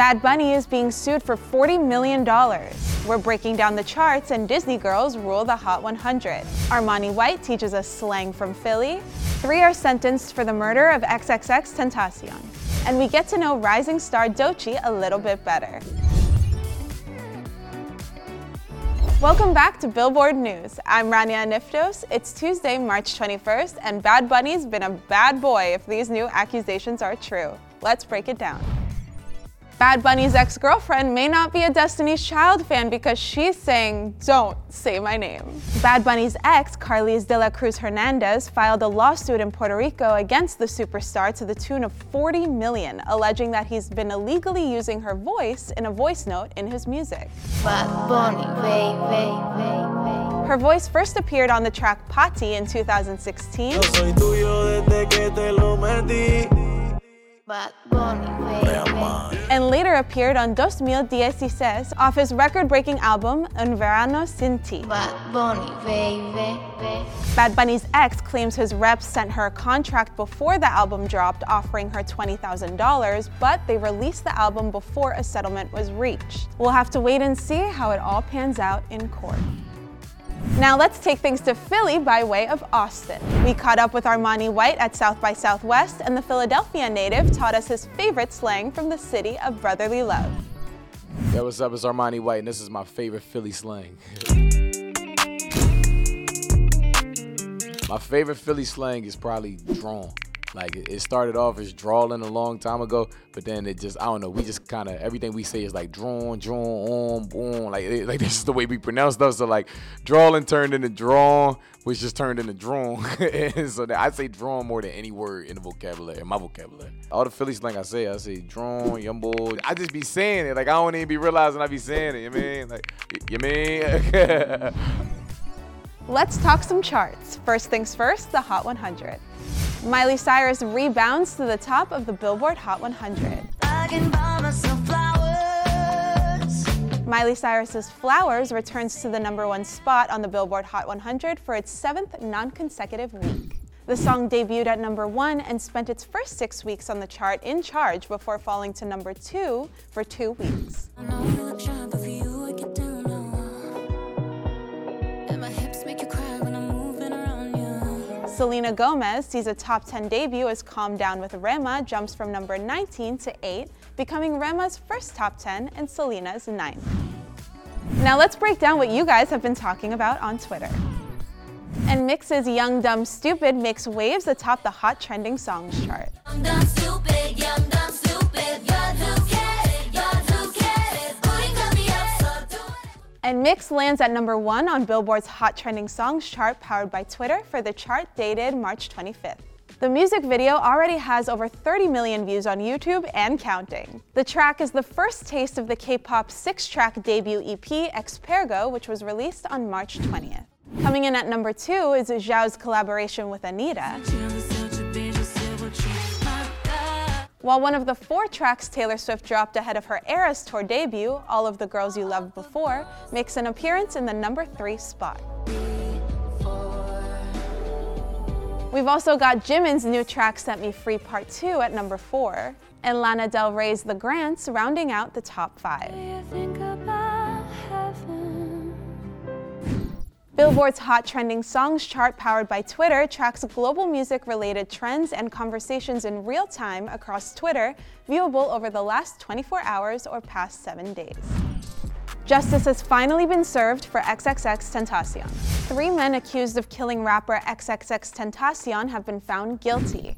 Bad Bunny is being sued for $40 million. We're breaking down the charts and Disney girls rule the Hot 100. Armani White teaches us slang from Philly. Three are sentenced for the murder of XXX Tentacion. And we get to know rising star Doechii a little bit better. Welcome back to Billboard News. I'm Rania Aniftos. It's Tuesday, March 21st, and Bad Bunny's been a bad boy if these new accusations are true. Let's break it down. Bad Bunny's ex girlfriend may not be a Destiny's Child fan because she's saying, Don't say my name. Bad Bunny's ex, Carliz de la Cruz Hernandez, filed a lawsuit in Puerto Rico against the superstar to the tune of 40 million, alleging that he's been illegally using her voice in a voice note in his music. Bad Bunny, baby, Her voice first appeared on the track Pa Ti in 2016. And later appeared on 2016 off his record-breaking album Un Verano Sin Ti. Bad Bunny, baby. Bad Bunny's ex claims his reps sent her a contract before the album dropped offering her $20,000, but they released the album before a settlement was reached. We'll have to wait and see how it all pans out in court. Now let's take things to Philly by way of Austin. We caught up with Armani White at South by Southwest, and the Philadelphia native taught us his favorite slang from the city of brotherly love. Yo, what's up? It's Armani White, and this is my favorite Philly slang. my favorite Philly slang is probably drawn. Like it started off as drawling a long time ago, but then it just I don't know. We just kind of everything we say is like drawn, drawn, on, boom. Like it- like this is the way we pronounce stuff. So like drawling turned into drawn, which just turned into drawn. so I say drawn more than any word in the vocabulary, in my vocabulary. All the Philly slang I say, I say drawn, young boy. I just be saying it. Like I don't even be realizing I be saying it. You mean like you mean? Let's talk some charts. First things first, the Hot 100. Miley Cyrus rebounds to the top of the Billboard Hot 100. I can buy myself flowers. Miley Cyrus's Flowers returns to the number one spot on the Billboard Hot 100 for its seventh non consecutive week. The song debuted at number one and spent its first six weeks on the chart in charge before falling to number two for two weeks. Selena Gomez sees a top 10 debut as Calm Down with Rema jumps from number 19 to 8, becoming Rema's first top 10 and Selena's ninth. Now let's break down what you guys have been talking about on Twitter. NMIXX's Young Dumb Stupid makes waves atop the hot trending songs chart. NMIXX lands at number one on Billboard's Hot Trending Songs chart powered by Twitter for the chart dated March 25th. The music video already has over 30 million views on YouTube and counting. The track is the first taste of the K-pop six-track debut EP Expergo, which was released on March 20th. Coming in at number two is Zhao's collaboration with Anita. While one of the four tracks Taylor Swift dropped ahead of her Eras Tour debut, All of the Girls You Loved Before, makes an appearance in the number three spot. We've also got Jimin's new track Set Me Free Part 2 at number 4, and Lana Del Rey's The Grants rounding out the top 5. Billboard's Hot Trending Songs chart powered by Twitter tracks global music related trends and conversations in real time across Twitter, viewable over the last 24 hours or past 7 days. Justice has finally been served for XXX Tentacion. Three men accused of killing rapper XXX Tentacion have been found guilty.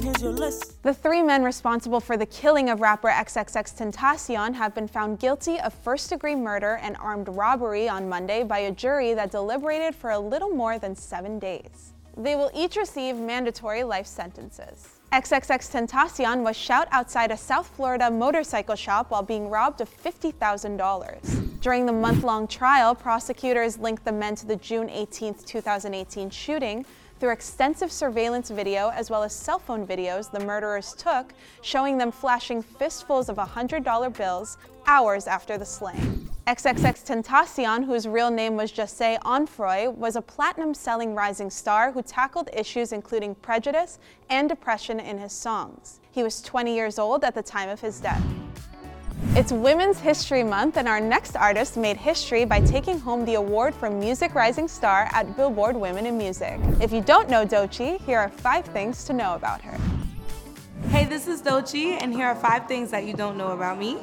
Here's your list. The three men responsible for the killing of rapper XXX Tentacion have been found guilty of first degree murder and armed robbery on Monday by a jury that deliberated for a little more than seven days. They will each receive mandatory life sentences. XXX Tentacion was shot outside a South Florida motorcycle shop while being robbed of $50,000. During the month long trial, prosecutors linked the men to the June 18, 2018 shooting through extensive surveillance video as well as cell phone videos the murderers took, showing them flashing fistfuls of $100 bills hours after the slaying. XXX Tentacion, whose real name was Jahseh Onfroy, was a platinum selling rising star who tackled issues including prejudice and depression in his songs. He was 20 years old at the time of his death. It's Women's History Month, and our next artist made history by taking home the award for Music Rising Star at Billboard Women in Music. If you don't know Doechii, here are five things to know about her. Hey, this is Doechii, and here are five things that you don't know about me.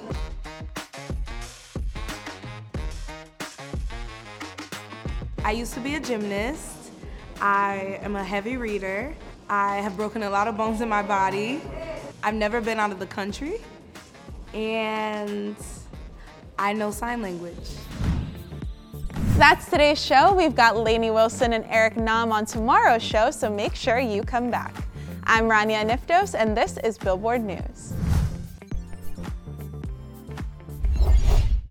I used to be a gymnast. I am a heavy reader. I have broken a lot of bones in my body. I've never been out of the country. And I know sign language. That's today's show. We've got Lainey Wilson and Eric Nam on tomorrow's show, so make sure you come back. I'm Rania Aniftos, and this is Billboard News.